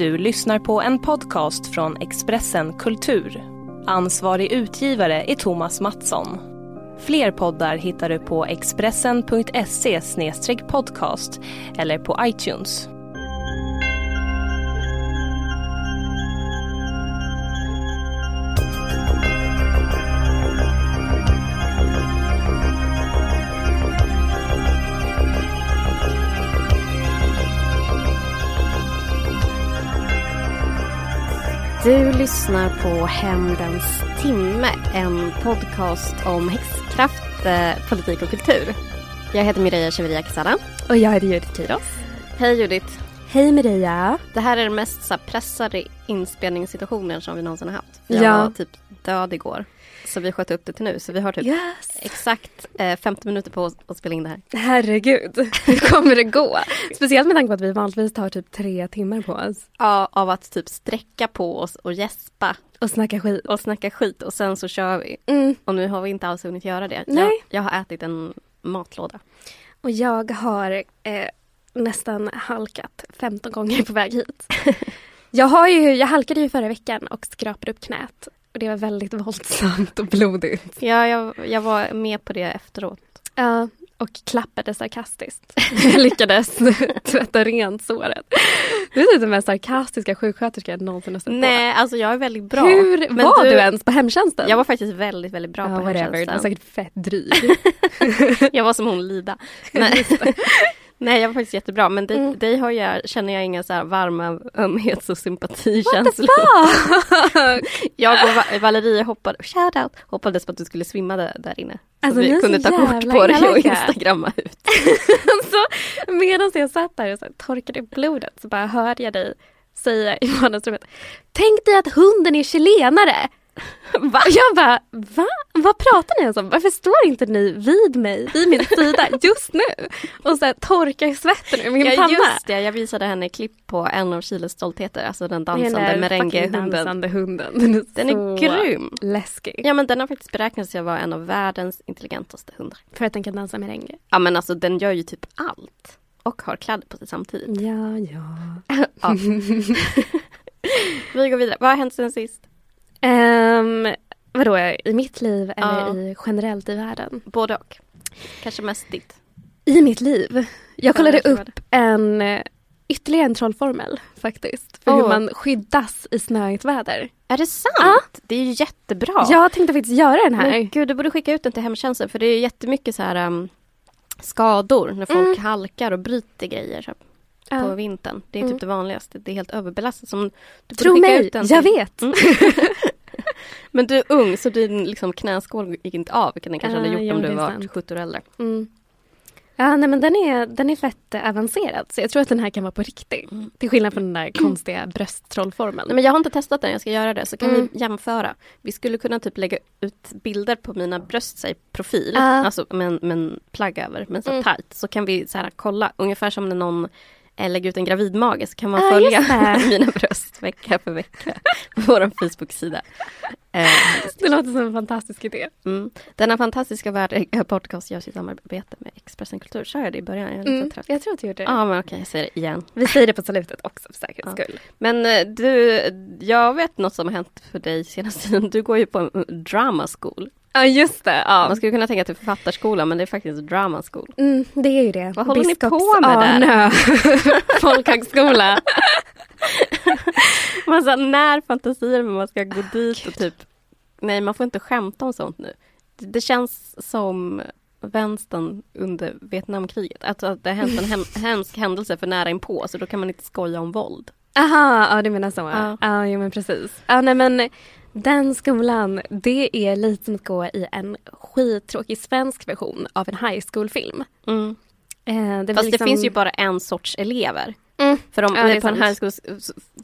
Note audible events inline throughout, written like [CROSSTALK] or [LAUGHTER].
Du lyssnar på en podcast från Expressen Kultur. Ansvarig utgivare är Thomas Mattsson. Fler poddar hittar du på expressen.se podcast eller på iTunes. Du lyssnar på Hämndens timme, en podcast om häxkraft, eh, politik och kultur. Jag heter Mireia Cheveria Quesada. Och jag heter Judith Kiros. Hej Judith. Hej Mireia. Det här är den mest så pressade inspelningssituationen som vi någonsin har haft. Jag Ja. var typ död igår. Så vi sköt upp det till nu. Så vi har typ Yes. exakt eh, 50 minuter på oss att spela in det här. Herregud, [LAUGHS] hur kommer det gå? Speciellt med tanke på att vi vanligtvis tar typ tre timmar på oss. Ja, av att typ sträcka på oss och gäspa Och snacka skit. och snacka skit och sen så kör vi. Mm. Och nu har vi inte alls hunnit göra det. Nej. Jag, jag har ätit en matlåda. Och jag har eh, nästan halkat 15 gånger på väg hit. [LAUGHS] jag, har ju, jag halkade ju förra veckan och skrapade upp knät. Och det var väldigt våldsamt och blodigt. Ja, jag, jag var med på det efteråt. Ja, och klappade sarkastiskt. [LAUGHS] Jag lyckades tvätta rent såret. Du är typ den mest sarkastiska sjuksköterskan jag någonsin har på. Nej, alltså jag är väldigt bra. Hur Men var du, ens på hemtjänsten? Jag var faktiskt väldigt, väldigt bra ja, på whatever. Du var hemtjänsten. säkert fett dryg. [LAUGHS] Jag var som hon Lida. [LAUGHS] Nej, Nej jag var faktiskt jättebra. Men dig, Mm. dig har jag, känner jag inga så varma ömhets och sympatikänslor. [LAUGHS] Jag och Va- Valeria hoppade, shout out, hoppades på att du skulle svimma där, där inne. Så Alltså, ni vi kunde så ta kort på dig och instagramma ut. [LAUGHS] så medan jag satt där och så torkade blodet så bara hörde jag dig säga i vardagsrummet. Tänk dig att hunden är chilenare. Va? Och jag bara, va? Vad pratar ni ens om? Varför står inte ni vid mig, vid min sida just nu? Och så här, torkar svetten ur min Ja panna. just det, jag visade henne klipp på en av Chiles stoltheter, alltså den dansande fucking merengehunden. dansande hunden. Den är, Den är grym. läskig. Ja men den har faktiskt beräknats att vara en av världens intelligentaste hundar. För att den kan dansa merengue. Ja men alltså den gör ju typ allt. Och har kläder på sig samtidigt. Ja, ja. [LAUGHS] Ja. Vi går vidare. Vad har hänt sen sist? Um, vadå, i mitt liv eller Ja. i generellt i världen? Både och. Kanske mest ditt. I mitt liv. Jag kollade tror upp en eh, ytterligare en trollformel faktiskt. För Åh. hur man skyddas i snöigt väder. Är det sant? Det är ju jättebra. Jag tänkte faktiskt göra den här. Men gud, du borde skicka ut den till hemtjänsten för det är jättemycket så här um, skador när folk Mm. halkar och bryter grejer så, Ja. på vintern. Det är Mm. typ det vanligaste. Det är helt överbelastat. Som, Tro mig, jag vet. Mm. [LAUGHS] Men du är ung så din liksom, knäskål gick inte av vilket den kanske Ah, hade gjort jo, om du var sant. 70 år äldre. Mm. Ja, nej men den är, den är fett avancerad. Så jag tror att den här kan vara på riktigt. Till skillnad från den där konstiga brösttrollformeln. Nej, men jag har inte testat den, jag ska göra det. Så kan Mm. vi jämföra. Vi skulle kunna typ lägga ut bilder på mina bröst i profil. Ah. Alltså med, en- plagg över, men så Mm. tight. Så kan vi så här, kolla, ungefär som när någon eh, lägger ut en gravidmage så kan man Ah, följa [LAUGHS] mina bröst vecka för vecka [LAUGHS] på vår Facebook-sida. Eh, Det låter som en fantastisk idé. mm. Denna fantastiska värld eh, podcast görs i samarbete med Expressen Kultur. Sa jag det i början? Jag är Mm, trött. jag tror att du gjorde det. Ja, men okej, jag säger det igen. Vi säger det på slutet också för säkerhets skull. Men du, jag vet något som har hänt för dig senaste tiden. Du går ju på en drama school. Ja just det. Ja. Man skulle kunna tänka till författarskola men det är faktiskt drama school. Mm, det är ju det. Vad håller ni på med där? [LAUGHS] Folkhögskola. [LAUGHS] man sa, när fantasier man ska gå dit och typ Nej man får inte skämta om sånt nu. Det, det känns som vänstern under Vietnamkriget. Alltså att det har hänt en hem, [LAUGHS] hemsk händelse för nära inpå så då kan man inte skoja om våld. Aha, ja du menar så. Ja. Ja, jo men precis. Ja nej men den skolan, det är lite som att gå i en skittråkig svensk version av en high school-film. Mm. Eh, det, Fast liksom... det finns ju bara en sorts elever. Mm. För om Ja, det är på en high school,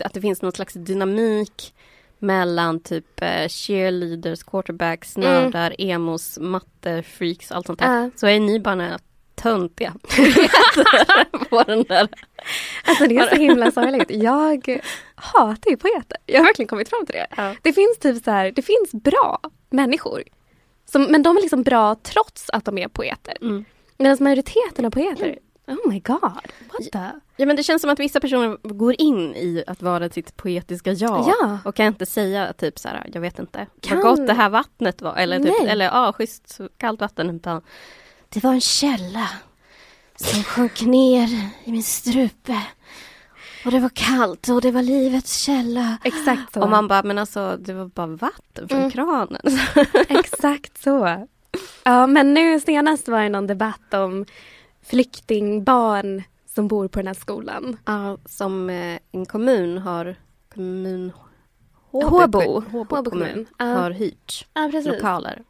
att det finns någon slags dynamik mellan typ eh, cheerleaders, quarterbacks, Mm. nördar, emos, matte, freaks, allt sånt där. Ja. Så är ni bara töntiga [LAUGHS] på den där. [LAUGHS] Alltså det är så himla sorgligt. Jag hatar ju poeter. Jag har verkligen kommit fram till det. Ja. Det finns typ så här, det finns bra människor. Som, men de är liksom bra trots att de är poeter. Mm. Medan majoriteten av poeter, oh my god, what the? Ja men det känns som att vissa personer går in i att vara sitt poetiska jag. Ja. Och kan inte säga typ så här, jag vet inte, Kan- vad gott det här vattnet var. Eller, typ, Nej. eller ja, schysst kallt vatten. Det var en källa som sjönk ner i min strupe. Och det var kallt och det var livets källa. Exakt så. Och man bara, men alltså det var bara vatten från Mm. kranen. [LAUGHS] [LAUGHS] Exakt så. Ja men nu senast var det någon debatt om flyktingbarn som bor på den här skolan. Ja, som eh, en kommun har, kommun... Håbo. Håbo, Håbo kommun, kommun. Har hyrt Ja lokaler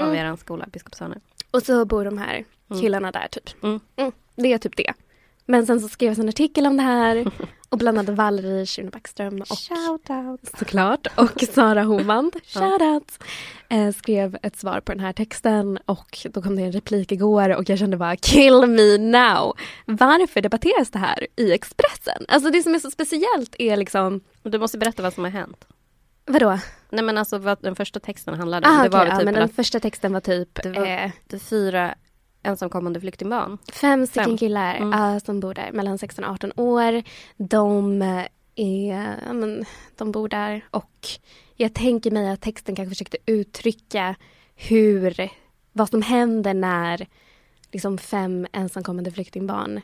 av Mm. er skola, Biskopsörne. Och så bor de här Mm. killarna där typ. Mm. det är typ det. Men sen så skrevs en artikel om det här [LAUGHS] och bland annat Valerie Schune Backström och Shoutout! såklart och Sara Homand, [LAUGHS] Ja. shoutout, eh, skrev ett svar på den här texten och då kom det en replik igår och jag kände bara kill me now. Varför debatteras det här i Expressen? Alltså det som är så speciellt är liksom, Du måste berätta vad som har hänt. Vadå? Nej men alltså vad den första texten handlade om. Ah, det var okej, väl ja, typ men den första texten var typ Det var- eh, det fyra ensamkommande flyktingbarn. Fem stycken Fem. killar Mm. ja, som bor där mellan 16 och 18 år. De, eh, är, ja, men, de bor där och jag tänker mig att texten kanske försökte uttrycka hur, vad som händer när liksom fem ensamkommande flyktingbarn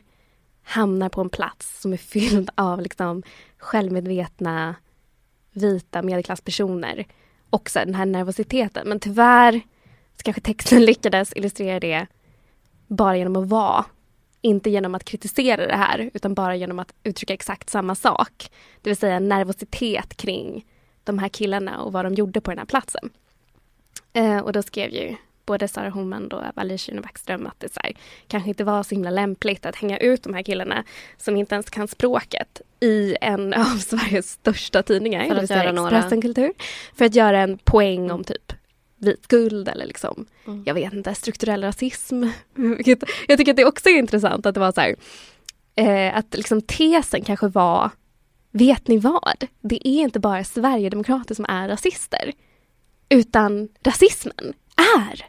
hamnar på en plats som är fylld av liksom självmedvetna vita medelklasspersoner. också, den här nervositeten. Men tyvärr så kanske texten [LAUGHS] lyckades illustrera det bara genom att vara. Inte genom att kritisera det här utan bara genom att uttrycka exakt samma sak. Det vill säga nervositet kring de här killarna och vad de gjorde på den här platsen. Eh, och då skrev ju både Sara Homand och Valerie Schune Backström att det så här, kanske inte var så himla lämpligt att hänga ut de här killarna som inte ens kan språket i en [LAUGHS] av Sveriges största tidningar, För att göra några- Kultur. För att göra en poäng om typ vit skuld eller liksom, Mm. jag vet inte, strukturell rasism. [LAUGHS] Jag tycker att det också är intressant att det var så här, eh, att liksom tesen kanske var, vet ni vad? Det är inte bara Sverigedemokrater som är rasister, utan rasismen är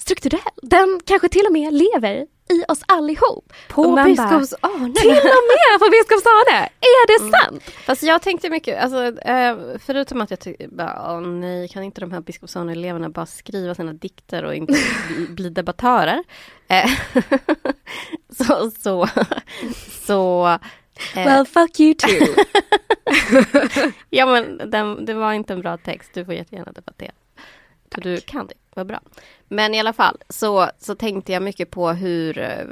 strukturell. Den kanske till och med lever i oss allihop. På bara, Biskopsarne? Till och med på Biskopsarne! Är det Mm. sant? Fast jag tänkte mycket, alltså, eh, förutom att jag tyckte åh nej, kan inte de här Biskopsarne-eleverna bara skriva sina dikter och inte bli, [LAUGHS] bli debattörer? Eh, [LAUGHS] så, så, så eh, Well, fuck you too. [LAUGHS] Ja men den, det var inte en bra text, du får jättegärna debattera. För du kan det, vad bra. Men i alla fall så, så tänkte jag mycket på hur eh,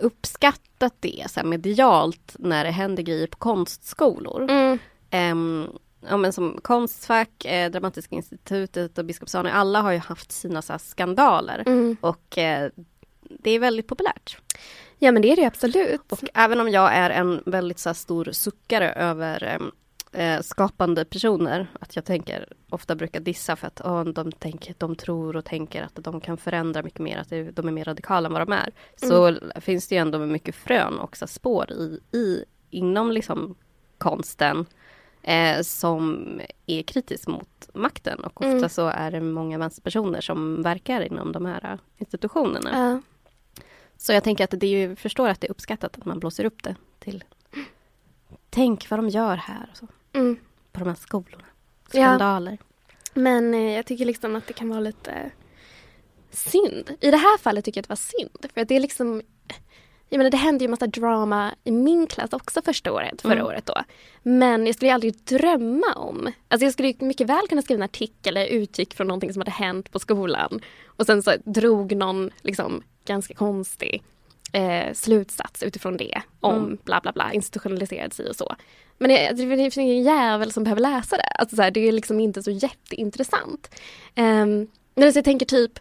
uppskattat det är så här, medialt när det händer grejer på konstskolor. Mm. Ehm, ja, men som Konstfack, eh, Dramatiska institutet och Biskopsarne, alla har ju haft sina så skandaler. Mm. Och eh, det är väldigt populärt. Ja men det är det absolut. Och även om jag är en väldigt så stor suckare över em, eh, skapande personer, att jag tänker ofta brukar dissa för att åh, de, tänker, de tror och tänker att de kan förändra mycket mer, att de är mer radikala än vad de är. Så finns det ju ändå mycket frön och spår i, i, inom liksom konsten eh, som är kritisk mot makten och ofta Mm. så är det många vänsterpersoner som verkar inom de här institutionerna. Ja. Så jag tänker att det är ju, förstår att det är uppskattat att man blåser upp det till Tänk vad de gör här och så, Mm. på de här skolorna. Ja. Skandaler. Men eh, jag tycker liksom att det kan vara lite synd. I det här fallet tycker jag att det var synd. För att det är liksom jag menar, det hände ju massa drama i min klass också första året, förra Mm. året då. Men jag skulle ju aldrig drömma om... Alltså jag skulle mycket väl kunna skriva en artikel eller utgick från någonting som hade hänt på skolan. Och sen så drog någon liksom ganska konstig eh, slutsats utifrån det. Om Mm. bla bla bla, institutionaliserad sig och så. Men det, det finns ingen jävel som behöver läsa det. Alltså så här, det är liksom inte så jätteintressant. Um, men alltså jag tänker typ,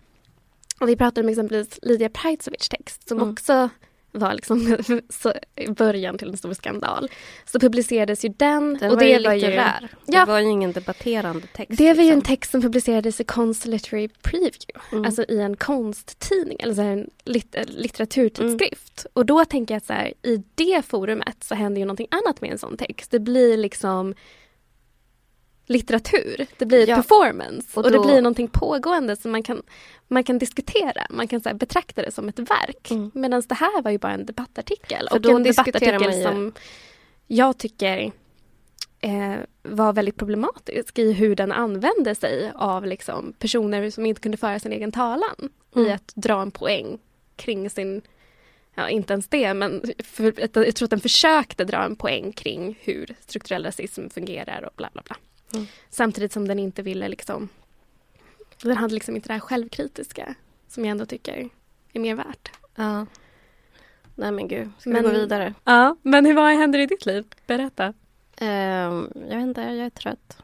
och vi pratade om exempelvis Lydia Prajzovic text som Mm. också var liksom [LAUGHS] början till en stor skandal. Så publicerades ju den. Den och var det ju var. Ja. Det var ju ingen debatterande text. Det var ju en liksom. text som publicerades i Literary Preview. Mm. Alltså i en konsttidning, eller så en lit- eh, litteraturtidskrift. Mm. Och då tänker jag att så här, i det forumet så händer ju någonting annat med en sån text. Det blir liksom litteratur. Det blir Ja. performance. Och, Och det då- blir någonting pågående som man kan, man kan diskutera. Man kan så betrakta det som ett verk. Mm. Medan det här var ju bara en debattartikel. För och en debattartikel som jag tycker eh, var väldigt problematisk i hur den använde sig av liksom, personer som inte kunde föra sin egen talan i Mm. att dra en poäng kring sin Ja, inte ens det, men för, jag tror att den försökte dra en poäng kring hur strukturell rasism fungerar och bla bla bla. Mm. Samtidigt som den inte ville liksom... Den hade liksom inte det här självkritiska som jag ändå tycker är mer värt. Ja. Nej men gud, ska Men- vi gå vidare? Ja, men hur, vad händer i ditt liv? Berätta. Ehm, jag vet inte, jag är trött.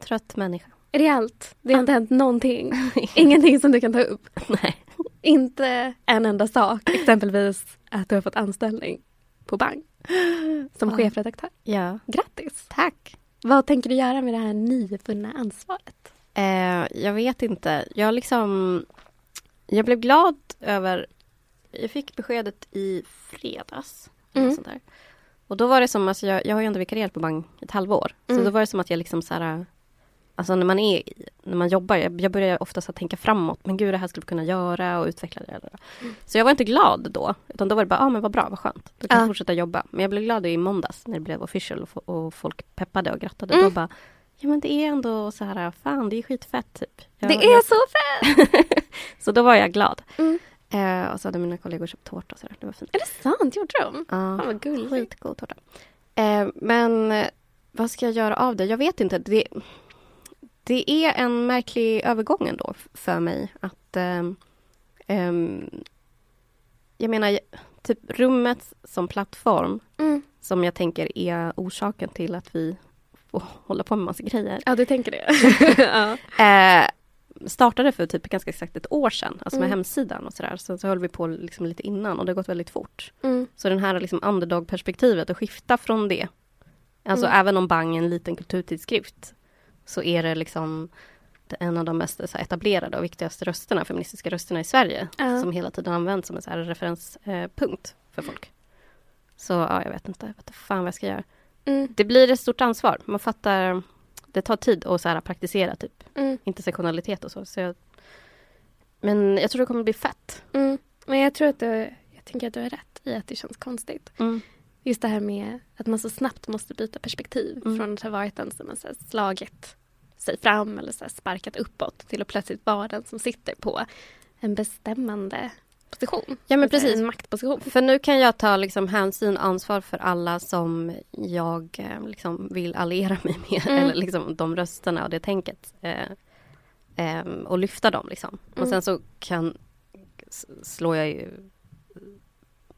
Trött människa. Är det allt? Det har inte hänt någonting? [LAUGHS] Ingenting som du kan ta upp? Nej. Inte en enda sak, exempelvis att du har fått anställning på bank som chefredaktör. Ja. Grattis! Tack. Vad tänker du göra med det här nyvunna ansvaret? Eh, jag vet inte. Jag liksom... Jag blev glad över... Jag fick beskedet i fredags. Mm. Sånt där. Och då var det som, alltså jag, jag har ju ändå vikarierat på Bang ett halvår. Mm. Så då var det som att jag liksom så här... Alltså när man är, när man jobbar, jag, jag börjar ofta så tänka framåt. Men gud, det här skulle vi kunna göra och utveckla det. Mm. Så jag var inte glad då. Utan då var det bara, ja ah, men vad bra, vad skönt. Då kan Ja. jag fortsätta jobba. Men jag blev glad i måndags när det blev official och, och folk peppade och grattade. Mm. Då bara, ja men det är ändå så här, fan det är skitfett typ. Jag, det är jag, så fett! [LAUGHS] så då var jag glad. Mm. Eh, och så hade mina kollegor köpt tårta och sådär. Det var fint. Är det sant? Gjorde de? Ja, Fan vad gulligt. skitgod tårta. Eh, men eh, vad ska jag göra av det? Jag vet inte. Det, det är en märklig övergång ändå för mig. Att ehm, ehm, Jag menar, typ rummet som plattform Mm. som jag tänker är orsaken till att vi får hålla på med massa grejer. Ja, du tänker det. [LAUGHS] ja. Eh, startade för typ ganska exakt ett år sedan, alltså med Mm. hemsidan och sådär. Så, så höll vi på liksom lite innan och det har gått väldigt fort. Mm. Så den här liksom underdog-perspektivet och skifta från det. Alltså Mm. även om Bang är en liten kulturtidskrift så är det liksom en av de mest etablerade och viktigaste rösterna, feministiska rösterna i Sverige. Ja. Som hela tiden används som en referenspunkt punkt för folk. Så ja, jag vet inte. Jag vet inte fan vad jag ska göra. Mm. Det blir ett stort ansvar. Man fattar. Det tar tid att så här, praktisera typ Mm. intersektionalitet och så. så jag, men jag tror det kommer bli fett. Mm. Men jag tror att du, jag tänker att du har rätt i att det känns konstigt. Just det här med att man så snabbt måste byta perspektiv Mm. från att ha varit den som har så här slagit sig fram eller så här sparkat uppåt till att plötsligt vara den som sitter på en bestämmande position. Ja men precis. En maktposition. För nu kan jag ta liksom hänsyn och ansvar för alla som jag eh, liksom vill alliera mig med. Mm. Eller liksom de rösterna och det tänket. Eh, eh, och lyfta dem liksom. Och Mm. sen så kan slår jag ju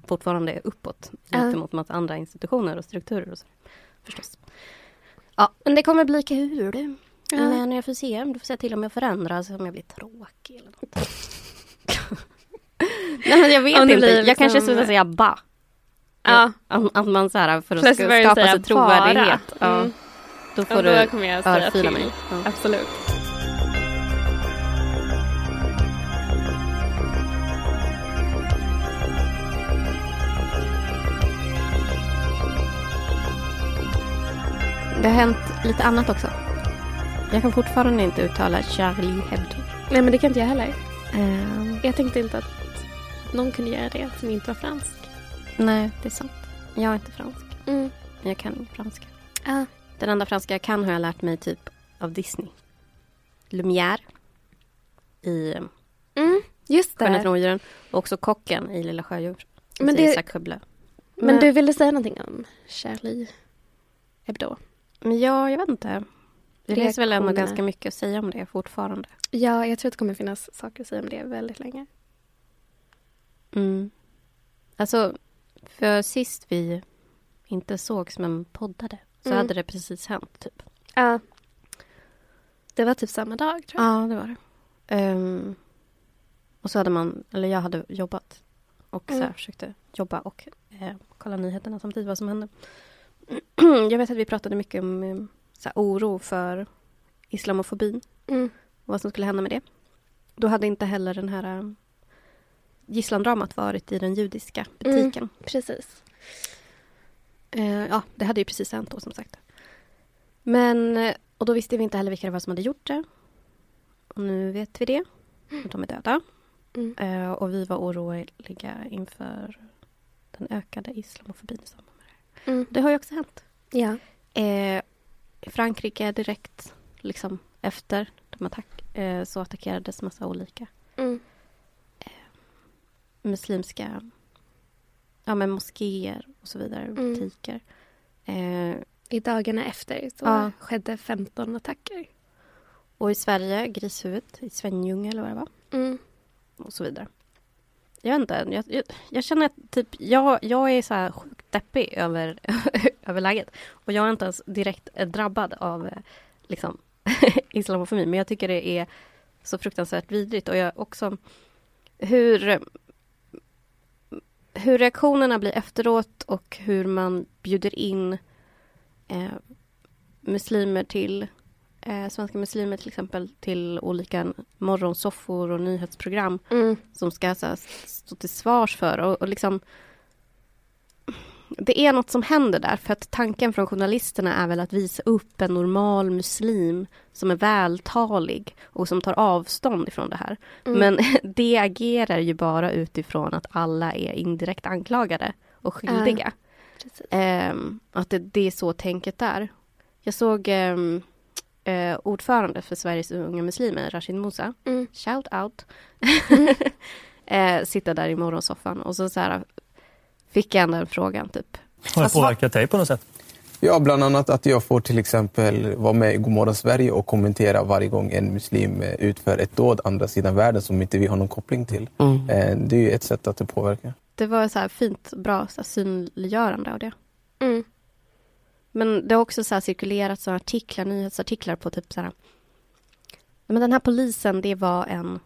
fortfarande uppåt gentemot massa andra institutioner och strukturer och så. Förstås. Ja, men det kommer bli kul. Ja. Men jag får se. Du får se till om jag förändras, om jag blir tråkig eller något. [LAUGHS] Nej men jag vet inte. blir Jag liksom- kanske slutar säga ba. Ja. Att, att man så här för att ska skapa sig trovärdighet. Ja, Mm. då får då du kommer jag örfila mig. Ja. Absolut. Det har hänt lite annat också. Jag kan fortfarande inte uttala Charlie Hebdo. Nej men det kan inte jag heller. Ehm, Jag tänkte inte att någon kunde göra det som inte var fransk. nej, det är sant. Jag är inte fransk. Mm. Men jag kan franska. Ja. Den enda franska jag kan har jag lärt mig typ av Disney. Lumière i Mm, just Skönheten och odjuren. Och också kocken i Lilla Sjödjur. Men Men det- Isak Sjöblö. Men du ville säga någonting om Charlie Hebdo? Men ja, jag vet inte. Det finns väl ändå ganska mycket att säga om det fortfarande. Ja, jag tror att det kommer finnas saker att säga om det väldigt länge. Mm. Alltså, för sist vi inte sågs men poddade så Mm. hade det precis hänt typ. Ja. Det var typ samma dag tror jag. Ja, det var det. Ehm, och så hade man, eller jag hade jobbat och så här, Mm. försökte jobba och eh, kolla nyheterna samtidigt vad som hände. [CLEARS THROAT] jag vet att vi pratade mycket om eh, så här, oro för islamofobin Mm. vad som skulle hända med det. Då hade inte heller den här eh, gisslandramat varit i den judiska butiken. Precis. Eh, ja, det hade ju precis hänt då som sagt. Men, eh, och då visste vi inte heller vilka det var som hade gjort det. Och nu vet vi det. Att de är döda. Mm. Eh, och vi var oroliga inför den ökade islamofobin i samband med det. Mm. Det har ju också hänt. Ja. Eh, Frankrike direkt liksom efter de attack, eh, så attackerades massa olika Mm. Muslimska ja, men moskéer och så vidare, Mm. butiker. Eh, I dagarna efter så Ja. skedde 15 attacker. Och i Sverige, Grishuvudet i Svenljunga eller vad det var. Mm. Och så vidare. Jag vet inte, jag, jag, jag känner att typ, jag, jag är så här sjukt deppig över, [LAUGHS] över läget. Och jag är inte ens direkt eh, drabbad av eh, liksom, [LAUGHS] islamofobi. Men jag tycker det är så fruktansvärt vidrigt. Och jag också hur, hur reaktionerna blir efteråt och hur man bjuder in eh, muslimer till eh, svenska muslimer till exempel till olika morgonsoffor och nyhetsprogram Mm. som ska så här, stå till svars för och, och liksom det är något som händer där för att tanken från journalisterna är väl att visa upp en normal muslim som är vältalig och som tar avstånd ifrån det här. Mm. Men [LAUGHS] det agerar ju bara utifrån att alla är indirekt anklagade och skyldiga. Precis. Ehm, att det, det är så tänket är. Jag såg ehm, eh, ordförande för Sveriges unga muslimer, Rashid Musa, Mm. shout out, [LAUGHS] eh, sitta där i morgonsoffan och så, så här, fick jag ändå den frågan typ. Har det Alltså, påverkat dig på något sätt? Ja, bland annat att jag får till exempel vara med i Godmorgon Sverige och kommentera varje gång en muslim eh, utför ett dåd andra sidan världen som inte vi har någon koppling till. Eh, Det är ju ett sätt att det påverkar. Det var så här fint, bra så här, synliggörande av det. Mm. Men det har också så här cirkulerat så artiklar, nyhetsartiklar på typ så här. Men den här polisen, det var en,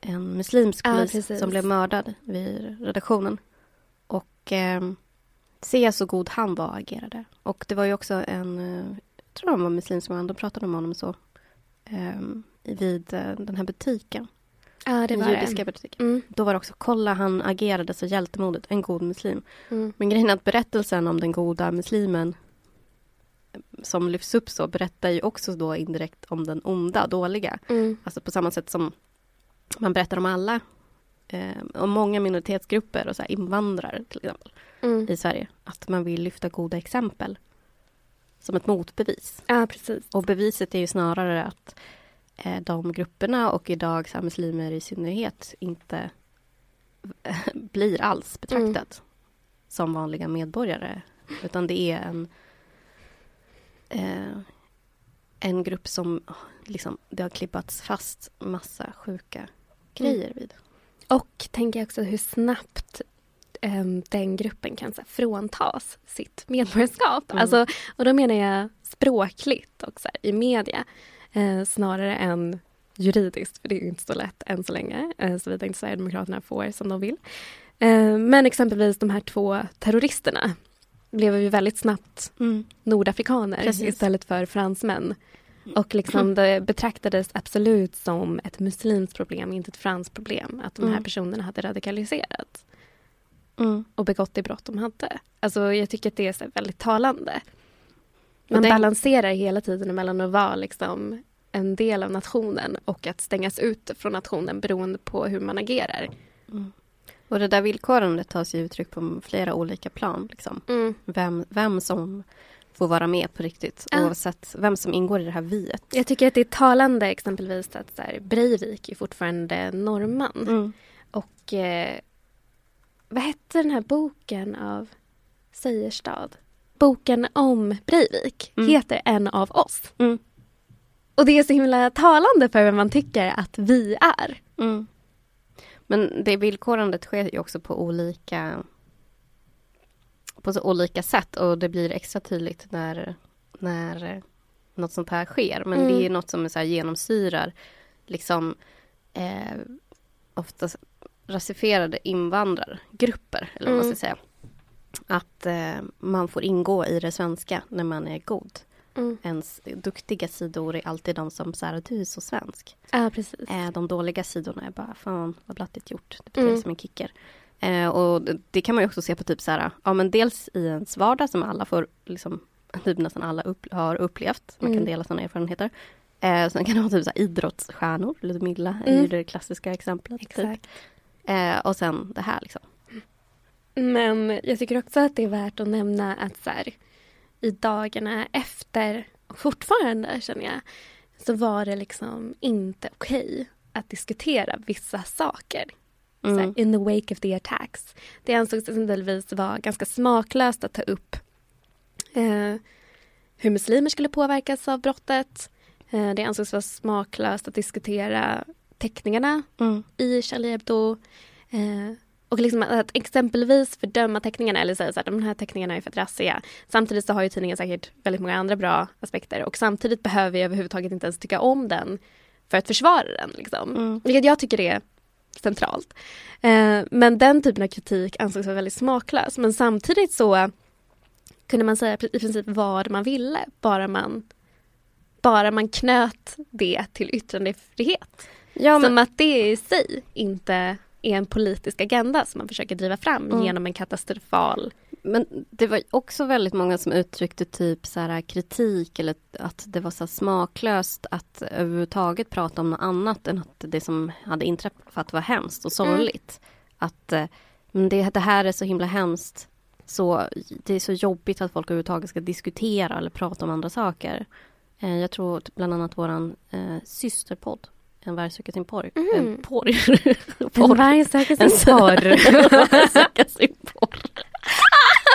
en muslimsk Ja, polis precis. som blev mördad vid redaktionen. Eh, se så god han var agerade. Och det var ju också en, eh, jag tror han var muslimsk man, de pratade om honom så. Eh, vid eh, den här butiken, Ja, det den var judiska det. butiken. Mm. Då var det också, kolla han agerade så hjältemodigt, en god muslim. Mm. Men grejen är att berättelsen om den goda muslimen som lyfts upp så berättar ju också då indirekt om den onda, dåliga. Mm. Alltså på samma sätt som man berättar om alla, eh, om många minoritetsgrupper och så invandrare till exempel Mm. i Sverige. Att man vill lyfta goda exempel som ett motbevis. Ja, precis. Och beviset är ju snarare att eh, de grupperna och idag så här, muslimer i synnerhet inte [LAUGHS] blir alls betraktat som vanliga medborgare. Utan det är en, eh, en grupp som liksom, det har klippats fast massa sjuka grejer vid. Och tänker jag också hur snabbt em, den gruppen kan så här, fråntas sitt medborgarskap. Mm. Alltså, och då menar jag språkligt och så här, i media eh, snarare än juridiskt, för det är ju inte så lätt än så länge, eh, såvida inte Sverigedemokraterna får som de vill. Eh, men exempelvis de här två terroristerna blev ju väldigt snabbt nordafrikaner Precis. istället för fransmän. Och liksom det betraktades absolut som ett muslimskt problem, inte ett franskt problem. Att de här Mm. personerna hade radikaliserats Mm. och begått det brott de hade. Alltså jag tycker att det är väldigt talande. Man den- balanserar hela tiden mellan att vara liksom en del av nationen och att stängas ut från nationen beroende på hur man agerar. Och det där villkorandet tar sig uttryck på flera olika plan. Liksom. Mm. Vem, vem som få vara med på riktigt Ja. oavsett vem som ingår i det här viet. Jag tycker att det är talande exempelvis att så här, Breivik är fortfarande norrman. Mm. Och eh, vad hette den här boken av Seierstad? Boken om Breivik Mm. heter En av oss. Mm. Och det är så himla talande för vem man tycker att vi är. Mm. Men det villkorandet sker ju också på olika på så olika sätt och det blir extra tydligt när, när något sånt här sker. Men Mm. det är något som är så här genomsyrar liksom eh, oftast rasifierade invandrargrupper, eller vad man Mm. ska säga. Att eh, man får ingå i det svenska när man är god. Mm. Ens duktiga sidor är alltid de som så här, du är så svensk. Ja, precis. Eh, de dåliga sidorna är bara, fan vad blattigt gjort. Det beter Mm. som en kicker. Eh, och det- kan man ju också se på typ så här, ja men dels i ens vardag som alla får, liksom, typ nästan alla upp, har upplevt. Man kan Mm. dela sina erfarenheter. Eh, sen kan det vara typ så här idrottsstjärnor, är ju Mm. det klassiska exemplet. Typ. Exakt. Eh, och sen det här liksom. Men jag tycker också att det är värt att nämna att så här, i dagarna efter, och fortfarande känner jag, så var det liksom inte okej att diskutera vissa saker. Så här, Mm. in the wake of the attacks. Det ansågs exempelvis vara ganska smaklöst att ta upp eh, hur muslimer skulle påverkas av brottet. Eh, det ansågs vara smaklöst att diskutera teckningarna Mm. i Charlie Hebdo. Eh, och liksom att exempelvis fördöma teckningarna eller säga så här, de här teckningarna är för trassiga. Samtidigt så har ju tidningen säkert väldigt många andra bra aspekter och samtidigt behöver vi överhuvudtaget inte ens tycka om den för att försvara den. Liksom. Mm. Vilket jag tycker är centralt. Eh, men den typen av kritik ansågs vara väldigt smaklös. Men samtidigt så kunde man säga i princip vad man ville, bara man, bara man knöt det till yttrandefrihet. Ja, men, Som att det i sig inte är en politisk agenda som man försöker driva fram Mm. genom en katastrofal... Men det var också väldigt många som uttryckte typ så här kritik eller att det var så smaklöst att överhuvudtaget prata om något annat än att det som hade inträffat var hemskt och sorgligt. Att eh, men det, det här är så himla hemskt. Så det är så jobbigt att folk överhuvudtaget ska diskutera eller prata om andra saker. Eh, jag tror bland annat våran eh, systerpodd, En varg söker sin porr. Mhm. En porr. En varg söker sin porr. [LAUGHS] En varg söker sin porr.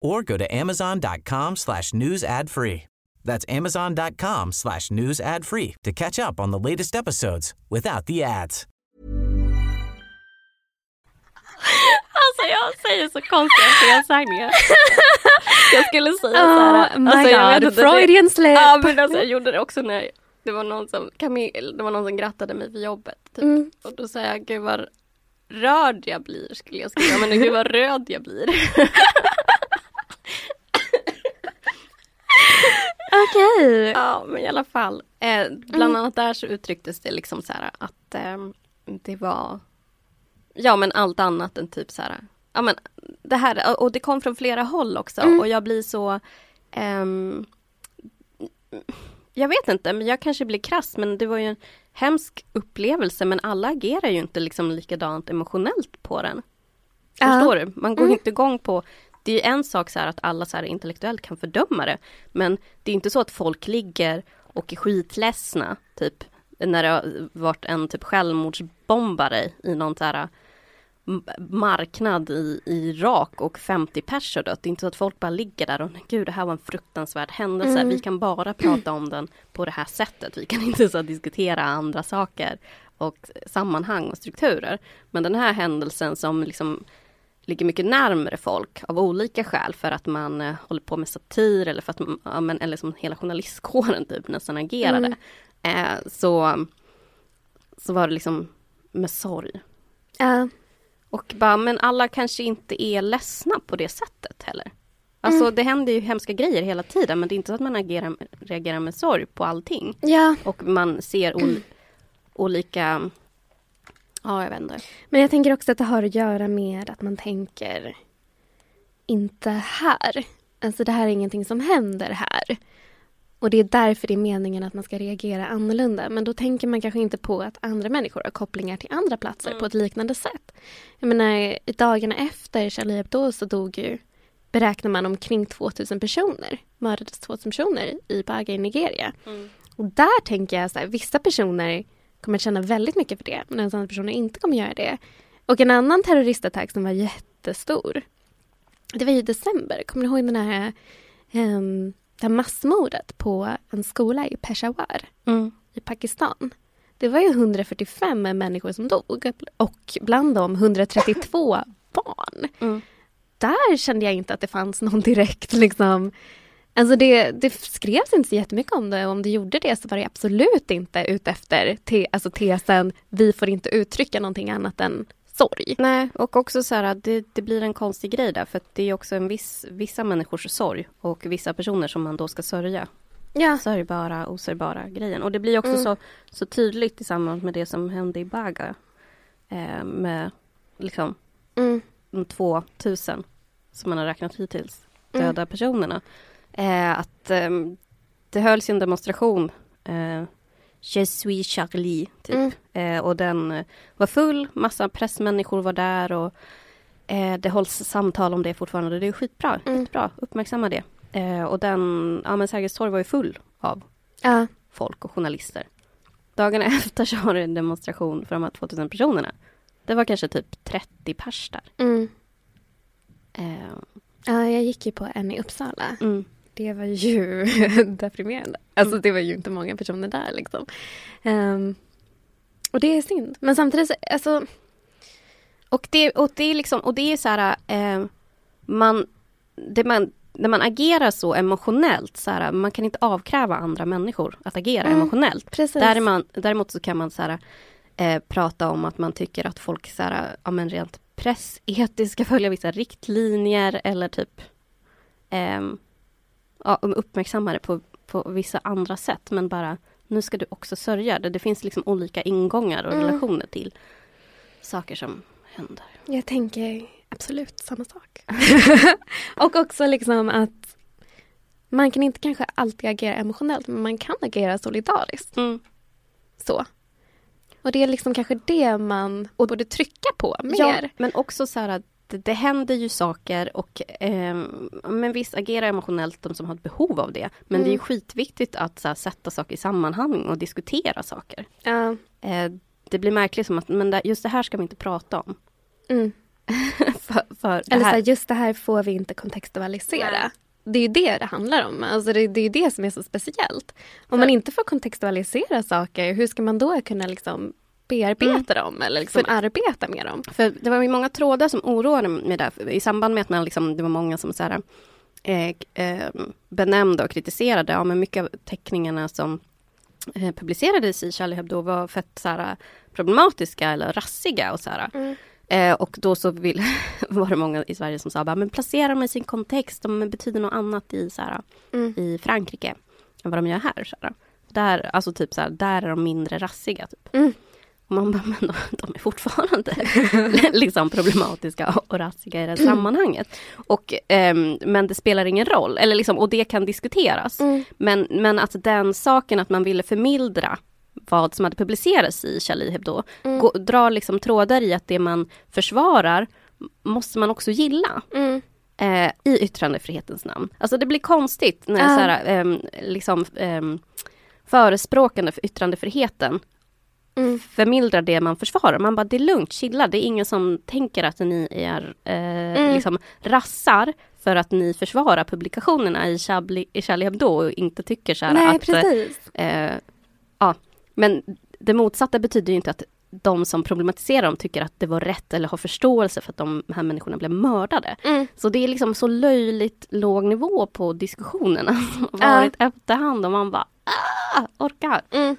or go to amazon.com slash news ad free. That's amazon.com slash news ad free to catch up on the latest episodes without the ads. Alltså jag säger så konstiga felsägningar. [LAUGHS] Jag skulle säga Oh här. my alltså, jag god, Freudian slip. Ja men alltså jag gjorde det också när det var någon som, Camille, det var någon som grattade mig för jobbet. Typ. Mm. Och då sa jag, gud vad rörd jag blir skulle jag skriva. Men gud vad röd jag blir. [LAUGHS] Okej. Ja, men i alla fall. Eh, bland annat där så uttrycktes det liksom så här att eh, det var Ja men allt annat än typ så här Ja men det här och det kom från flera håll också och jag blir så ehm, Jag vet inte men jag kanske blir krass men det var ju en hemsk upplevelse men alla agerar ju inte liksom likadant emotionellt på den. Förstår du? Man går inte igång på det är ju en sak så här att alla så här intellektuellt kan fördöma det. Men det är inte så att folk ligger och är skitledsna, typ när det har varit en typ självmordsbombare i någon så här marknad i, i Irak och 50 pers har dött. Det är inte så att folk bara ligger där och gud det här var en fruktansvärd händelse. Mm. Vi kan bara prata om den på det här sättet. Vi kan inte så diskutera andra saker. och sammanhang och strukturer. Men den här händelsen som liksom ligger mycket närmare folk av olika skäl för att man eh, håller på med satir eller för att man, ja, men, eller som hela journalistkåren typ nästan agerade. Eh, så, så var det liksom med sorg. Ja. Och bara, men alla kanske inte är ledsna på det sättet heller. Alltså Mm. det händer ju hemska grejer hela tiden men det är inte så att man agerar, reagerar med sorg på allting. ja, Och man ser ol, olika, ja jag vet inte. men jag tänker också att det har att göra med att man tänker inte här. Alltså det här är ingenting som händer här. Och det är därför det är meningen att man ska reagera annorlunda. Men då tänker man kanske inte på att andra människor har kopplingar till andra platser på ett liknande sätt. Jag menar, i dagarna efter Charlie Hebdo så dog ju, beräknar man omkring 2000 personer, mördades 2000 personer i Baga i Nigeria. Och där tänker jag så här, vissa personer kommer att känna väldigt mycket för det, medan andra personer inte kommer göra det. Och en annan terroristattack som var jättestor, det var i december. Kommer ni ihåg den här, um, det här massmordet på en skola i Peshawar i Pakistan? Det var ju 145 människor som dog och bland dem 132 [LAUGHS] barn. Mm. Där kände jag inte att det fanns någon direkt liksom Alltså det, det skrevs inte så jättemycket om det och om det gjorde det så var det absolut inte utefter te, alltså tesen vi får inte uttrycka någonting annat än sorg. Nej, och också så här att det, det blir en konstig grej där för att det är också en viss, vissa människors sorg och vissa personer som man då ska sörja. Ja. Sörjbara, osörjbara grejen. Och det blir också Mm. så, så tydligt i samband med det som hände i Baga. Eh, med liksom Mm. de 2000 som man har räknat hittills Mm. döda personerna. Eh, att eh, det hölls en demonstration eh, Je suis Charlie, typ. Mm. Eh, och den var full, massa pressmänniskor var där och det hålls samtal om det fortfarande. Det är skitbra, Mm. skitbra, uppmärksamma det. Och den, ja men Sergels torg var ju full av Ja. folk och journalister. Dagarna [LAUGHS] efter så var det en demonstration för de här 2000 personerna. Det var kanske typ 30 pers där. Mm. Eh, ja, jag gick ju på en i Uppsala. mm. Det var ju [LAUGHS] deprimerande. Alltså det var ju inte många personer där liksom. Ehm, och det är synd. Men samtidigt, så- alltså, Och det, och det är liksom, och det är så här, eh, man, det man, när man agerar så emotionellt, så här, man kan inte avkräva andra människor att agera Mm, emotionellt. precis. Där är man, däremot så kan man så här, eh, prata om att man tycker att folk så här, ja, men rent pressetiskt ska följa vissa riktlinjer eller typ ehm, ja, uppmärksamma det på, på vissa andra sätt. Men bara, nu ska du också sörja. Det, det finns liksom olika ingångar och Mm. relationer till saker som händer. Jag tänker absolut samma sak. [LAUGHS] och också liksom att man kan inte kanske alltid agera emotionellt men man kan agera solidariskt. Mm. Så. Och det är liksom kanske det man borde trycka på mer. Ja, men också så här att det, händer ju saker och eh, men visst agera emotionellt de som har ett behov av det. Men det är Mm. skitviktigt att här, sätta saker i sammanhang och diskutera saker. Ja. Eh, det blir märkligt som att men det, just det här ska vi inte prata om. Mm. [LAUGHS] för, för Eller så här, just det här får vi inte kontextualisera. Nej. Det är ju det det handlar om. Alltså det, det är ju det som är så speciellt. Om man inte får kontextualisera saker, hur ska man då kunna liksom bearbeta dem eller liksom För- arbeta med dem? För det var ju många trådar som oroade mig där i samband med att man liksom, det var många som så här, eh, eh, benämnde och kritiserade. Ja, men mycket av teckningarna som eh, publicerades i Charlie Hebdo var fett så här, problematiska eller rassiga och så här. Mm. Eh, och då så vill, [LAUGHS] var det många i Sverige som sa bara, men placera dem i sin kontext, de betyder något annat i, så här, Mm. i Frankrike än vad de gör här. Så här. Där, alltså typ så här, där är de mindre rassiga. Typ. Mm. Och man bara, men de, de är fortfarande [LAUGHS] liksom problematiska och rassiga i det här sammanhanget. Och, ehm, men det spelar ingen roll, eller liksom, och det kan diskuteras. Mm. Men, men att den saken att man ville förmildra vad som hade publicerats i Charlie Hebdo, Mm. gå, drar liksom trådar i att det man försvarar måste man också gilla. Mm. Eh, I yttrandefrihetens namn. Alltså det blir konstigt när Ja. så här, ehm, liksom, ehm, förespråkande för yttrandefriheten Mm. förmildrar det man försvarar. Man bara, det är lugnt, chilla. Det är ingen som tänker att ni är eh, Mm. liksom rassar för att ni försvarar publikationerna i Charlie, i Charlie Hebdo och inte tycker så här Nej, att... precis. Eh, ja, men det motsatta betyder ju inte att de som problematiserar dem tycker att det var rätt eller har förståelse för att de här människorna blev mördade. Mm. Så det är liksom så löjligt låg nivå på diskussionerna som varit efterhand och man bara ah, orkar. Mm.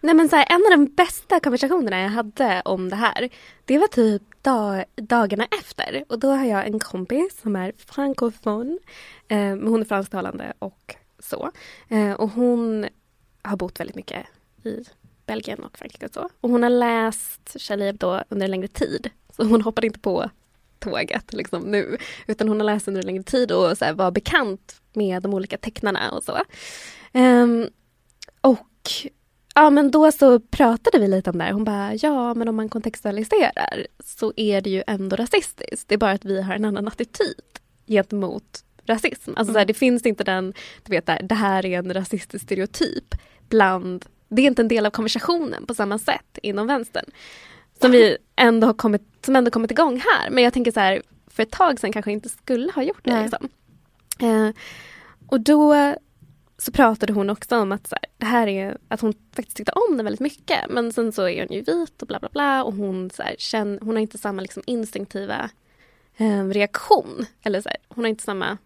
Nej men så här, en av de bästa konversationerna jag hade om det här, det var typ dag, dagarna efter. Och då har jag en kompis som är frankofon, eh, men hon är fransktalande och så. Eh, och hon har bott väldigt mycket i Belgien och Frankrike och så. Och hon har läst Charlie Hebdo under en längre tid. Så hon hoppade inte på tåget liksom nu. Utan hon har läst under en längre tid och så här, var bekant med de olika tecknarna och så. Eh, och ja men då så pratade vi lite om det här. Hon bara, ja men om man kontextualiserar så är det ju ändå rasistiskt. Det är bara att vi har en annan attityd gentemot rasism. Alltså så här, det finns inte den, du vet där, det här är en rasistisk stereotyp bland, det är inte en del av konversationen på samma sätt inom vänstern. Som vi ändå har kommit, som ändå kommit igång här. Men jag tänker så här, för ett tag sedan kanske inte skulle ha gjort det. Liksom. Eh, och då så pratade hon också om att så här, det här är att hon faktiskt tyckte om den väldigt mycket. Men sen så är hon ju vit och bla bla bla och hon, så här, känner, hon har inte samma liksom, instinktiva eh, reaktion. Eller så här, hon har inte samma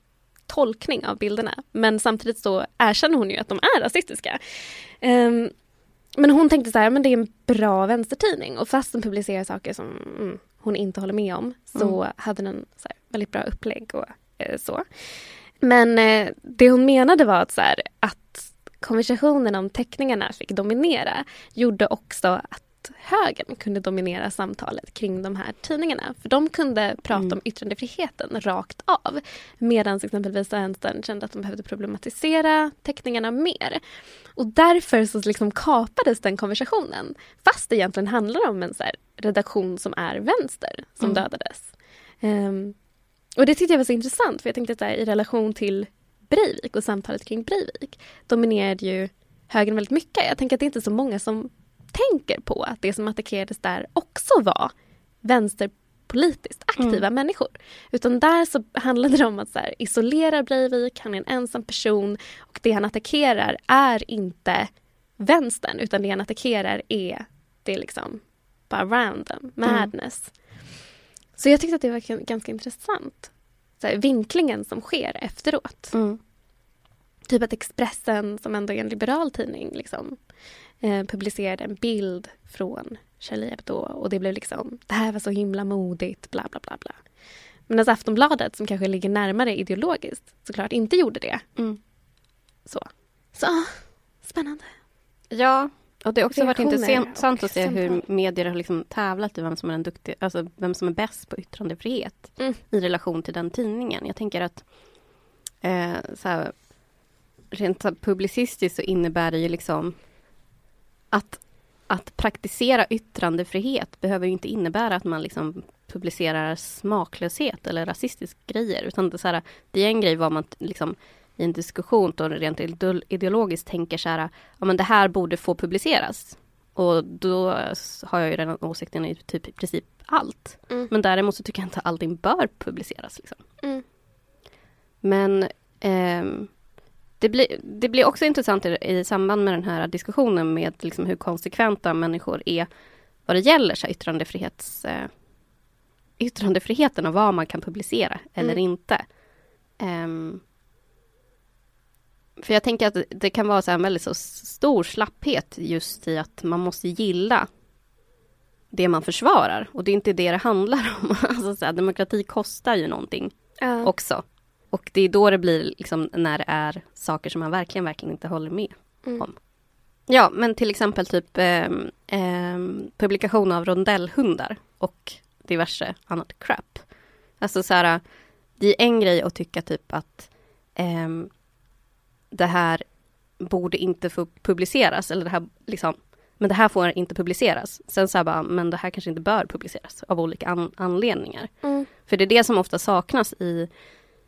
tolkning av bilderna. Men samtidigt så erkänner hon ju att de är rasistiska. Ehm, men hon tänkte så här, men det är en bra vänstertidning och fast den publicerar saker som mm, hon inte håller med om så hade den så här, väldigt bra upplägg och eh, så. Men eh, det hon menade var att, så här, att konversationen om teckningarna fick dominera gjorde också att högern kunde dominera samtalet kring de här tidningarna. För de kunde prata om yttrandefriheten rakt av. Medan exempelvis vänstern kände att de behövde problematisera teckningarna mer. Och därför så liksom kapades den konversationen. Fast det egentligen handlar om en så här redaktion som är vänster som dödades. Ehm, och det tyckte jag var så intressant för jag tänkte att här, i relation till Breivik och samtalet kring Breivik dominerade ju högern väldigt mycket. Jag tänker att det är inte så många som tänker på att det som attackerades där också var vänsterpolitiskt aktiva människor. Utan där så handlade det om att så här, isolera Breivik, han är en ensam person och det han attackerar är inte vänstern utan det han attackerar är det är liksom bara random, madness. Så jag tyckte att det var ganska intressant. Så här, vinklingen som sker efteråt. Mm. Typ att Expressen, som ändå är en liberal tidning, liksom, eh, publicerade en bild från Charlie Hebdo och det blev liksom, det här var så himla modigt, bla bla bla. bla. Medan Aftonbladet, som kanske ligger närmare ideologiskt, såklart inte gjorde det. Mm. Så. Så, spännande. Ja, och det har också varit intressant att se hur medier har liksom tävlat i vem som är den duktiga, alltså vem som är bäst på yttrandefrihet Mm. i relation till den tidningen. Jag tänker att eh, så här, rent så här publicistiskt så innebär det ju liksom att, att praktisera yttrandefrihet behöver ju inte innebära att man liksom publicerar smaklöshet eller rasistisk grejer, utan det, så här, det är en grej vad man liksom i en diskussion då rent ideo- ideologiskt tänker så här, ja men det här borde få publiceras. Och då har jag ju redan åsikten i typ i princip allt. Mm. Men däremot så tycker jag inte att allting bör publiceras. Liksom. Mm. Men ehm, det, blir, det blir också intressant i, i samband med den här diskussionen med liksom hur konsekventa människor är vad det gäller så här, yttrandefrihets, eh, yttrandefriheten och vad man kan publicera eller Mm. inte. Ehm, för jag tänker att det- kan vara så här en väldigt så stor slapphet just i att man måste gilla det man försvarar. Och det är inte det det handlar om. [LAUGHS] Alltså så här, demokrati kostar ju någonting Ja. också. Och det är då det blir liksom när det är saker som man verkligen, verkligen inte håller med Mm. om. Ja, men till exempel typ ehm, ehm, publikation av rondellhundar och diverse annat crap. Alltså så här, det är en grej att tycka typ att ehm, det här borde inte få publiceras eller det här liksom men det här får inte publiceras. Sen så här bara, men det här kanske inte bör publiceras av olika an- anledningar. Mm. För det är det som ofta saknas i,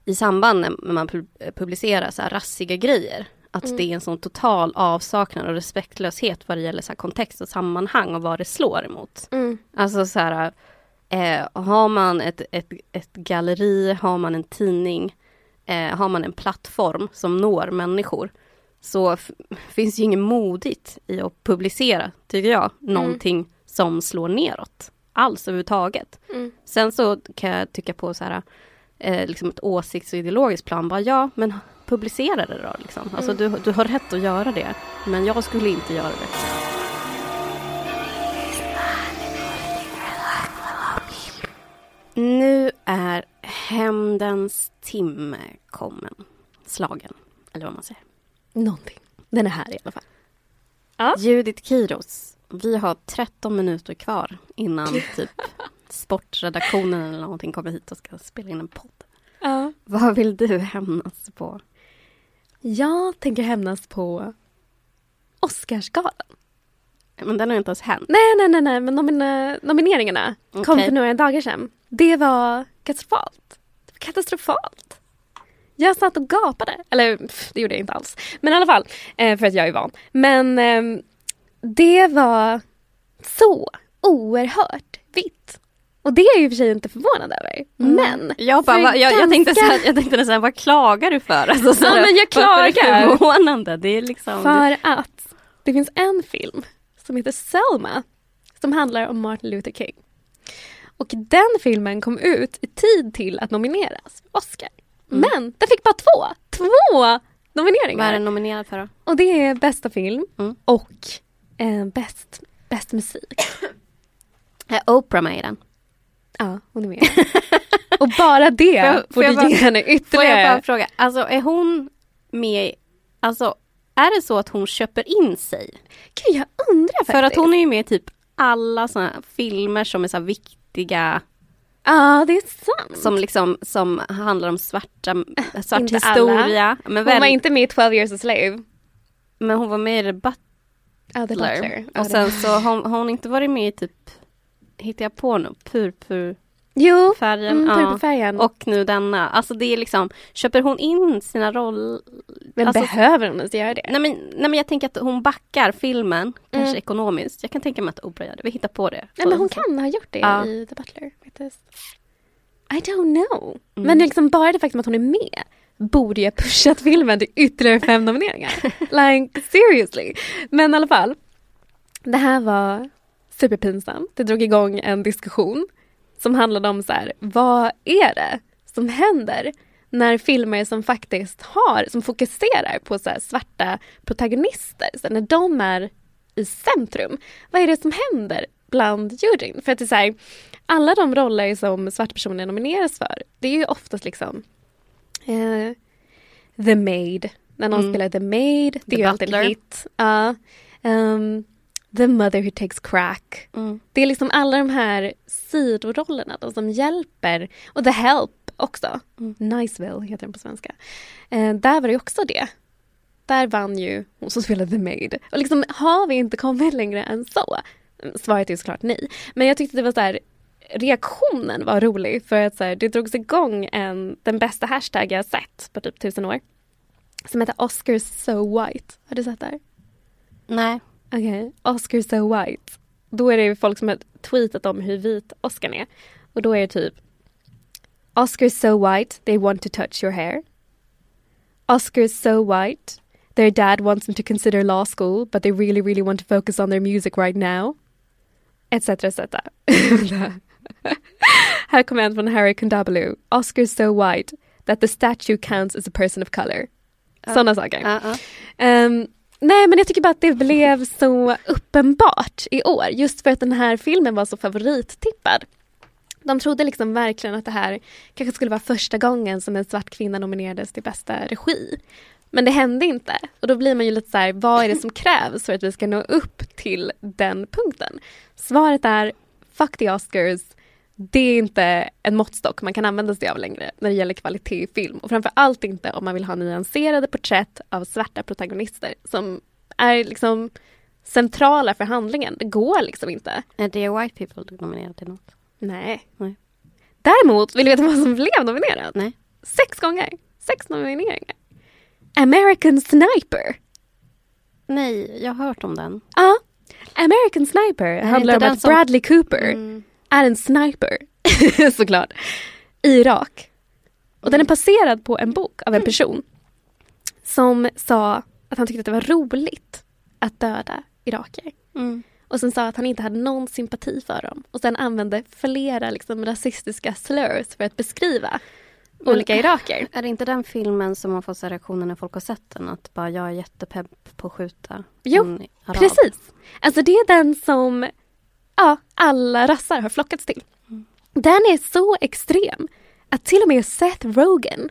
i samband när man pu- publicerar så här rassiga grejer. Att Mm. det är en sån total avsaknad och respektlöshet vad det gäller så kontext och sammanhang och vad det slår emot. Mm. Alltså så här, eh, har man ett, ett, ett galleri, har man en tidning, eh, har man en plattform som når människor, så finns ju inget modigt i att publicera, tycker jag, någonting som slår neråt. Alls överhuvudtaget. Mm. Sen så kan jag tycka på så här, eh, liksom ett åsikts och ideologiskt plan, bara ja, men publicera det då. Liksom. Alltså du, du har rätt att göra det, men jag skulle inte göra det. Nu är hämndens timme kommen. Slagen, eller vad man säger. Någonting. Den är här i alla fall. Judith Kiros, vi har 13 minuter kvar innan [LAUGHS] typ sportredaktionen eller någonting kommer hit och ska spela in en podd. Ja. Vad vill du hämnas på? Jag tänker hämnas på Oscarsgalan. Men den har ju inte ens hänt. Nej, nej, nej, nej, men nomina- nomineringarna kom Okej. för några dagar sedan. Det var katastrofalt. Det var katastrofalt. Jag satt och gapade. Eller pff, det gjorde jag inte alls. Men i alla fall, eh, för att jag är van. Men ehm, det var så oerhört vitt. Och det är jag i och för sig inte förvånad över. Men Jag, bara, för va, jag, jag tänkte så här, jag tänkte här, vad klagar du för? Alltså, så Ja, men jag klagar. förvånande? Det är liksom... För att det finns en film som heter Selma som handlar om Martin Luther King. Och den filmen kom ut i tid till att nomineras för Oscar. Men den fick bara två! Två Vad är den nomineringar! nominerad för då? Och det är bästa film Mm. och eh, bäst, bäst musik. [COUGHS] Är Oprah med i den? Ja, hon är med. [LAUGHS] och bara det jag- får borde bara- ge henne Får jag ytterligare... bara fråga, alltså är hon med, alltså är det så att hon köper in sig? Gud, jag undrar faktiskt. För att hon är ju med i typ alla såna filmer som är så här viktiga, Ja, det är sant. som liksom, som handlar om svarta, [LAUGHS] svart Inte historia. Men, hon väl, var inte med i 12 years a slave. men hon var med i The Butler. Ja, The Butler. Och sen så har har hon inte varit med i typ, hittar jag på nu, purpurfärgen. Jo, Mm, mm, purpurfärgen. Och nu denna. Alltså det är liksom, köper hon in sina roller? Men alltså, behöver hon ens göra det? Nej men, nej men jag tänker att hon backar filmen, kanske Mm. ekonomiskt. Jag kan tänka mig att Oprah gör det. Vi hittar på det. Nej, men hon kan ha gjort det Ja. i The Butler faktiskt. I don't know. Mm. Men liksom bara det faktum att hon är med borde ju ha pushat filmen till ytterligare fem nomineringar. [LAUGHS] like seriously. Men i alla fall. Det här var superpinsamt. Det drog igång en diskussion som handlade om så här, vad är det som händer när filmer som faktiskt har, som fokuserar på så svarta protagonister, så när de är i centrum, vad är det som händer bland juryn? För att det är så här, alla de roller som svarta personer nomineras för, det är ju oftast liksom eh, The Maid, när någon Mm. spelar The Maid, det The är ju alltid en hit. Ja. Ehm, the Mother Who Takes Crack. Mm. Det är liksom alla de här sidorollerna, de som hjälper. Och The Help också. Mm. Niceville heter den på svenska. Eh, där var det också det. Där vann ju hon som spelade The Maid. Och liksom, har vi inte kommit längre än så? Svaret är såklart nej. Men jag tyckte det var så här, reaktionen var rolig för att så här, det drogs igång en, den bästa hashtag jag sett på typ tusen år. Som heter Oscars so white. Har du sett det här? Nej. Okej, Oscar so white. Då är det folk som har tweetat om hur vit Oscar är. Och då är det typ Oscar so white, they want to touch your hair. Oscar so white, their dad wants them to consider law school but they really really want to focus on their music right now. Etc. etc. [LAUGHS] Här kommer en från Harry Kondabolu. Oscar so white that the statue counts as a person of color. Sådana saker. Ja, ja. Ehm, nej men jag tycker bara att det blev så uppenbart i år just för att den här filmen var så favorittippad. De trodde liksom verkligen att det här kanske skulle vara första gången som en svart kvinna nominerades till bästa regi. Men det hände inte och då blir man ju lite så här, vad är det som krävs för att vi ska nå upp till den punkten? Svaret är fuck the Oscars. Det är inte en måttstock man kan använda sig av längre när det gäller kvalitet i film och framför allt inte om man vill ha nyanserade porträtt av svarta protagonister som är liksom centrala för handlingen. Det går liksom inte. Är det White People nominerad till något? Nej. Nej. Däremot, vill du veta vad som blev nominerad? Nej. Sex gånger. Sex nomineringar. American Sniper. Nej, jag har hört om den. Ja. American Sniper handlar om att som- Bradley Cooper Mm. Är en sniper, [LAUGHS] såklart, i Irak. Och den är baserad på en bok av en person som sa att han tyckte att det var roligt att döda iraker. Mm. Och sen sa att han inte hade någon sympati för dem. Och sen använde flera liksom, rasistiska slurs för att beskriva Men- olika iraker. Är det inte den filmen som man får så här reaktioner när folk har sett den? Att bara jag är jättepepp på att skjuta Jo. Precis. Alltså det är den som ja, alla rassar har flockats till. Den är så extrem att till och med Seth Rogen,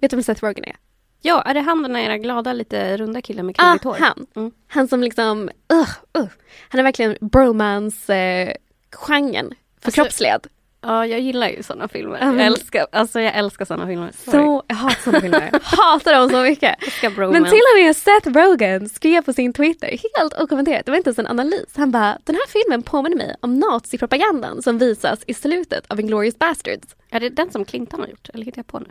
vet du vem Seth Rogen är? Ja, är det han den där glada lite runda killen med Ah, krubbigt hår? han. Mm. Han som liksom, uh, uh. Han är verkligen bromance-genren förkroppsligad. Ja, jag gillar ju sådana filmer. Jag älskar, alltså jag älskar sådana filmer. Sorry. Så, jag hatar sådana [LAUGHS] filmer. hatar dem så mycket. Men till och med Seth Rogen skrev på sin Twitter, helt okommenterat, det var inte ens en analys. Han bara, den här filmen påminner mig om nazipropagandan som visas i slutet av Inglourious Basterds. Är det den som Clinton har gjort? Eller hittar jag på nu?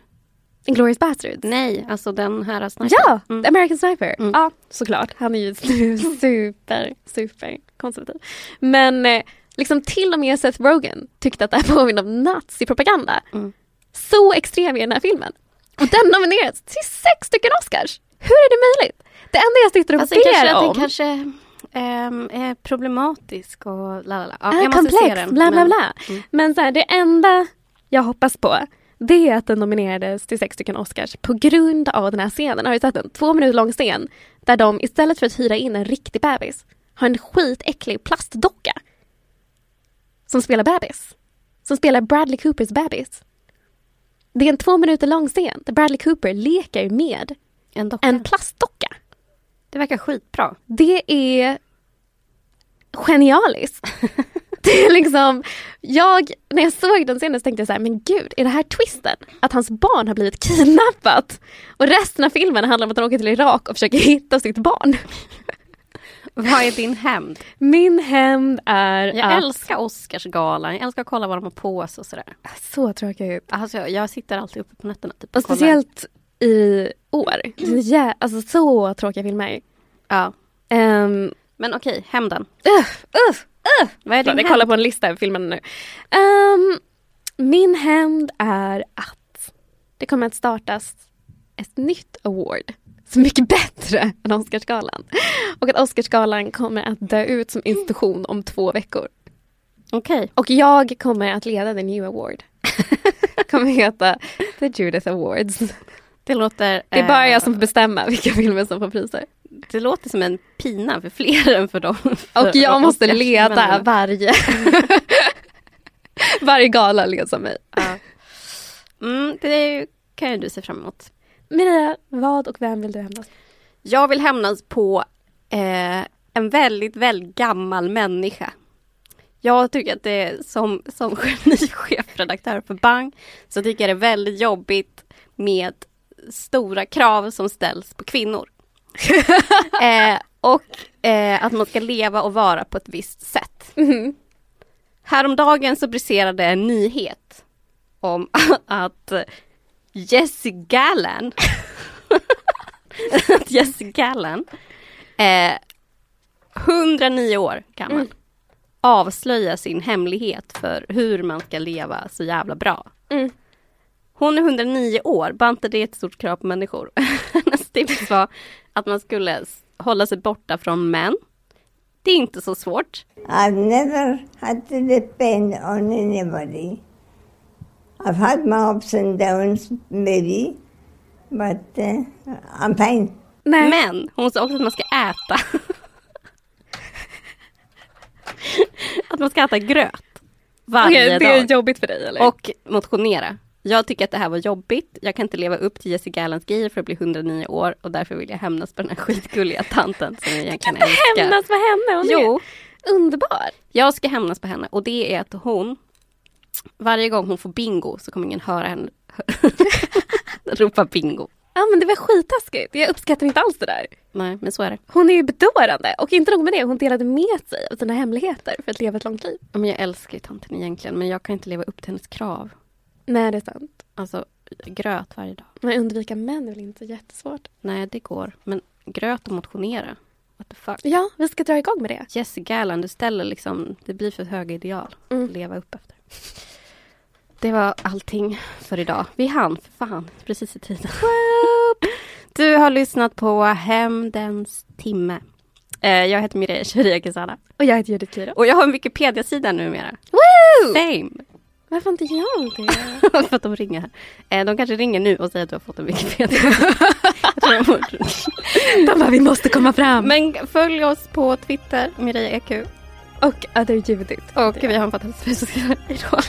Inglourious Basterds? Nej, alltså den här snipern. Ja, Mm. American Sniper. Mm. Ja, såklart. Han är ju [LAUGHS] super, super konservativ. Men eh, liksom till och med Seth Rogen tyckte att det här påminner om nazipropaganda. Mm. Så extrem är den här filmen. Och den nominerats till sex stycken Oscars. Hur är det möjligt? Det enda jag sitter och Alltså, ber kanske att om den kanske ehm, är problematisk och la la la. Se komplex, bla bla men- bla. Mm. Men så här, det enda jag hoppas på det är att den nominerades till sex stycken Oscars på grund av den här scenen. Har du sett den? Två minuter lång scen där de istället för att hyra in en riktig bebis har en skitäcklig plastdocka som spelar bebis. Som spelar Bradley Coopers bebis. Det är en två minuter lång scen där Bradley Cooper leker med En docka. en plastdocka. Det verkar skitbra. Det är genialiskt. [LAUGHS] Det är liksom, jag, när jag såg den scenen så tänkte jag så här, men gud, är det här twisten? Att hans barn har blivit kidnappat? Och resten av filmen handlar om att han åker till Irak och försöker hitta sitt barn. Vad är din hämnd? Min hämnd är Jag att... älskar Oscarsgalan. Jag älskar att kolla vad de har på sig och sådär. Så tråkigt. Alltså, jag, sitter alltid uppe på nätterna. Typ, Och speciellt i år. Är jä- alltså så tråkiga filmer. Ja. Um, Men okej, hämnden. Uff, uff, uff. Vad är din Jag kollar på en lista över filmerna nu. Ehm, min hämnd är att det kommer att startas ett nytt award är mycket bättre än Oscarsgalan. Och att Oscarsgalan kommer att dö ut som institution om två veckor. Okej. Och jag kommer att leda the new award. [LAUGHS] kommer heta The Judith Awards. Det låter... Det är bara eh, jag som får bestämma vilka filmer som får priser. Det låter som en pina för fler än för dem. för Och jag måste leda men- varje [LAUGHS] varje gala leds av mig. Ja. Mm, det kan ju du se fram emot. Maria, vad och vem vill du hämnas? Jag vill hämnas på eh, en väldigt, väldigt gammal människa. Jag tycker att det är som, som genichefredaktör [LAUGHS] för Bang så tycker jag det är väldigt jobbigt med stora krav som ställs på kvinnor. [LAUGHS] eh, och eh, att man ska leva och vara på ett visst sätt. Mhm. Häromdagen så briserade en nyhet om [LAUGHS] att Jessie Gallan [LAUGHS] att Jessie Gallan eh, 109 år gammal Mm. avslöjar sin hemlighet för hur man ska leva så jävla bra. Mm. Hon är 109 år, bara inte det är ett stort krav på människor. [LAUGHS] Hennes tips var att man skulle hålla sig borta från män. Det är inte så svårt. I've never had to depend on anybody. I've had my ups and downs, maybe, but uh, I'm fine. Nej. Men hon sa också att man ska äta. [LAUGHS] att man ska äta gröt. Varje Okej, det dag. är jobbigt för dig eller? Och motionera. Jag tycker att det här var jobbigt. Jag kan inte leva upp till Jessie Gallans grejer för att bli 109 år och därför vill jag hämnas på den här skitgulliga tanten som jag egentligen älskar. hämnas på henne, hon Jo, är underbar. jag ska hämnas på henne och det är att hon varje gång hon får bingo så kommer ingen höra henne [LAUGHS] ropa bingo. Ja men det var skittaskigt, jag uppskattar inte alls det där. Nej, men så är det. Hon är ju bedårande och inte nog med det, hon delade med sig av sina hemligheter för att leva ett långt liv. Ja, Men jag älskar ju tanten egentligen men jag kan inte leva upp till hennes krav. Nej det är sant. Alltså gröt varje dag. Men undvika män är väl inte jättesvårt? Nej, det går. Men gröt och motionera. What the fuck. Ja, vi ska dra igång med det. Jessie Gallan, du ställer liksom, det blir för höga ideal Mm. att leva upp efter. Det var allting för idag. Vi hann för fan precis i tiden. Du har lyssnat på Hämndens timme. Eh, jag heter Mireille Sharia Kesana. Och jag heter Judith Kiro. Och jag har en Wikipedia-sida numera. Woo! Fame! Varför inte jag det? [LAUGHS] för att de ringer här. Eh, de kanske ringer nu och säger att du har fått en Wikipedia. [LAUGHS] De bara, vi måste komma fram. Men följ oss på Twitter, Mireille EQ. Och Other Judith. Och vi har en fantastisk Facebook. [LAUGHS] Hejdå.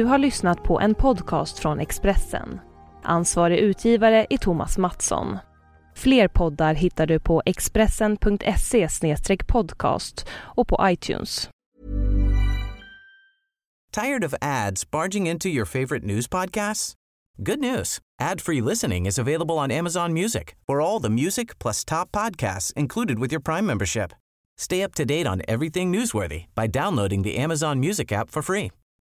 Du har lyssnat på en podcast från Expressen. Ansvarig utgivare är Thomas Mattsson. Fler poddar hittar du på expressen.se podcast och på iTunes. Tired of ads barging into your favorite news podcasts? Good news. Ad-free listening is available on Amazon Music for all the music plus top podcasts included with your Prime membership. Stay up to date on everything newsworthy by downloading the Amazon Music app for free